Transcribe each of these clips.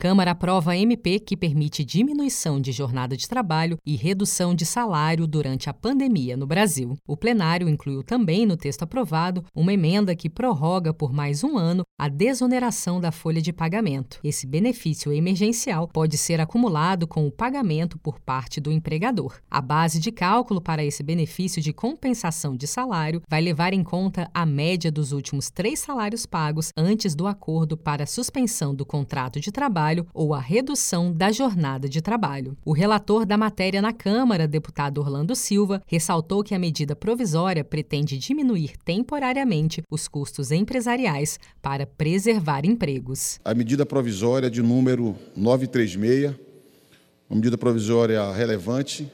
Câmara aprova MP que permite diminuição de jornada de trabalho e redução de salário durante a pandemia no Brasil. O plenário incluiu também no texto aprovado uma emenda que prorroga por mais um ano a desoneração da folha de pagamento. Esse benefício emergencial pode ser acumulado com o pagamento por parte do empregador. A base de cálculo para esse benefício de compensação de salário vai levar em conta a média dos últimos três salários pagos antes do acordo para suspensão do contrato de trabalho trabalho ou a redução da jornada de trabalho. O relator da matéria na Câmara, deputado Orlando Silva, ressaltou que a medida provisória pretende diminuir temporariamente os custos empresariais para preservar empregos. A medida provisória de número 936, uma medida provisória relevante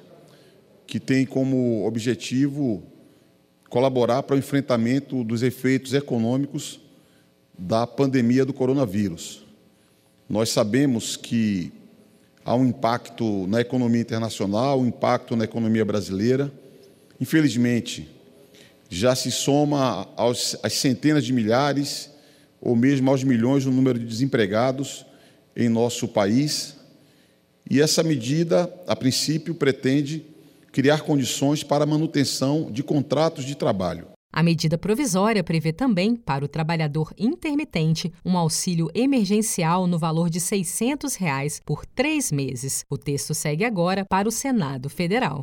que tem como objetivo colaborar para o enfrentamento dos efeitos econômicos da pandemia do coronavírus. Nós sabemos que há um impacto na economia internacional, um impacto na economia brasileira. Infelizmente, já se soma aos, às centenas de milhares ou mesmo aos milhões o número de desempregados em nosso país. E essa medida, a princípio, pretende criar condições para a manutenção de contratos de trabalho. A medida provisória prevê também, para o trabalhador intermitente, um auxílio emergencial no valor de 600 reais por três meses. O texto segue agora para o Senado Federal.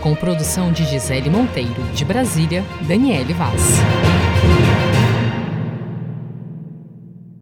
Com produção de Gisele Monteiro, de Brasília, Daniele Vaz.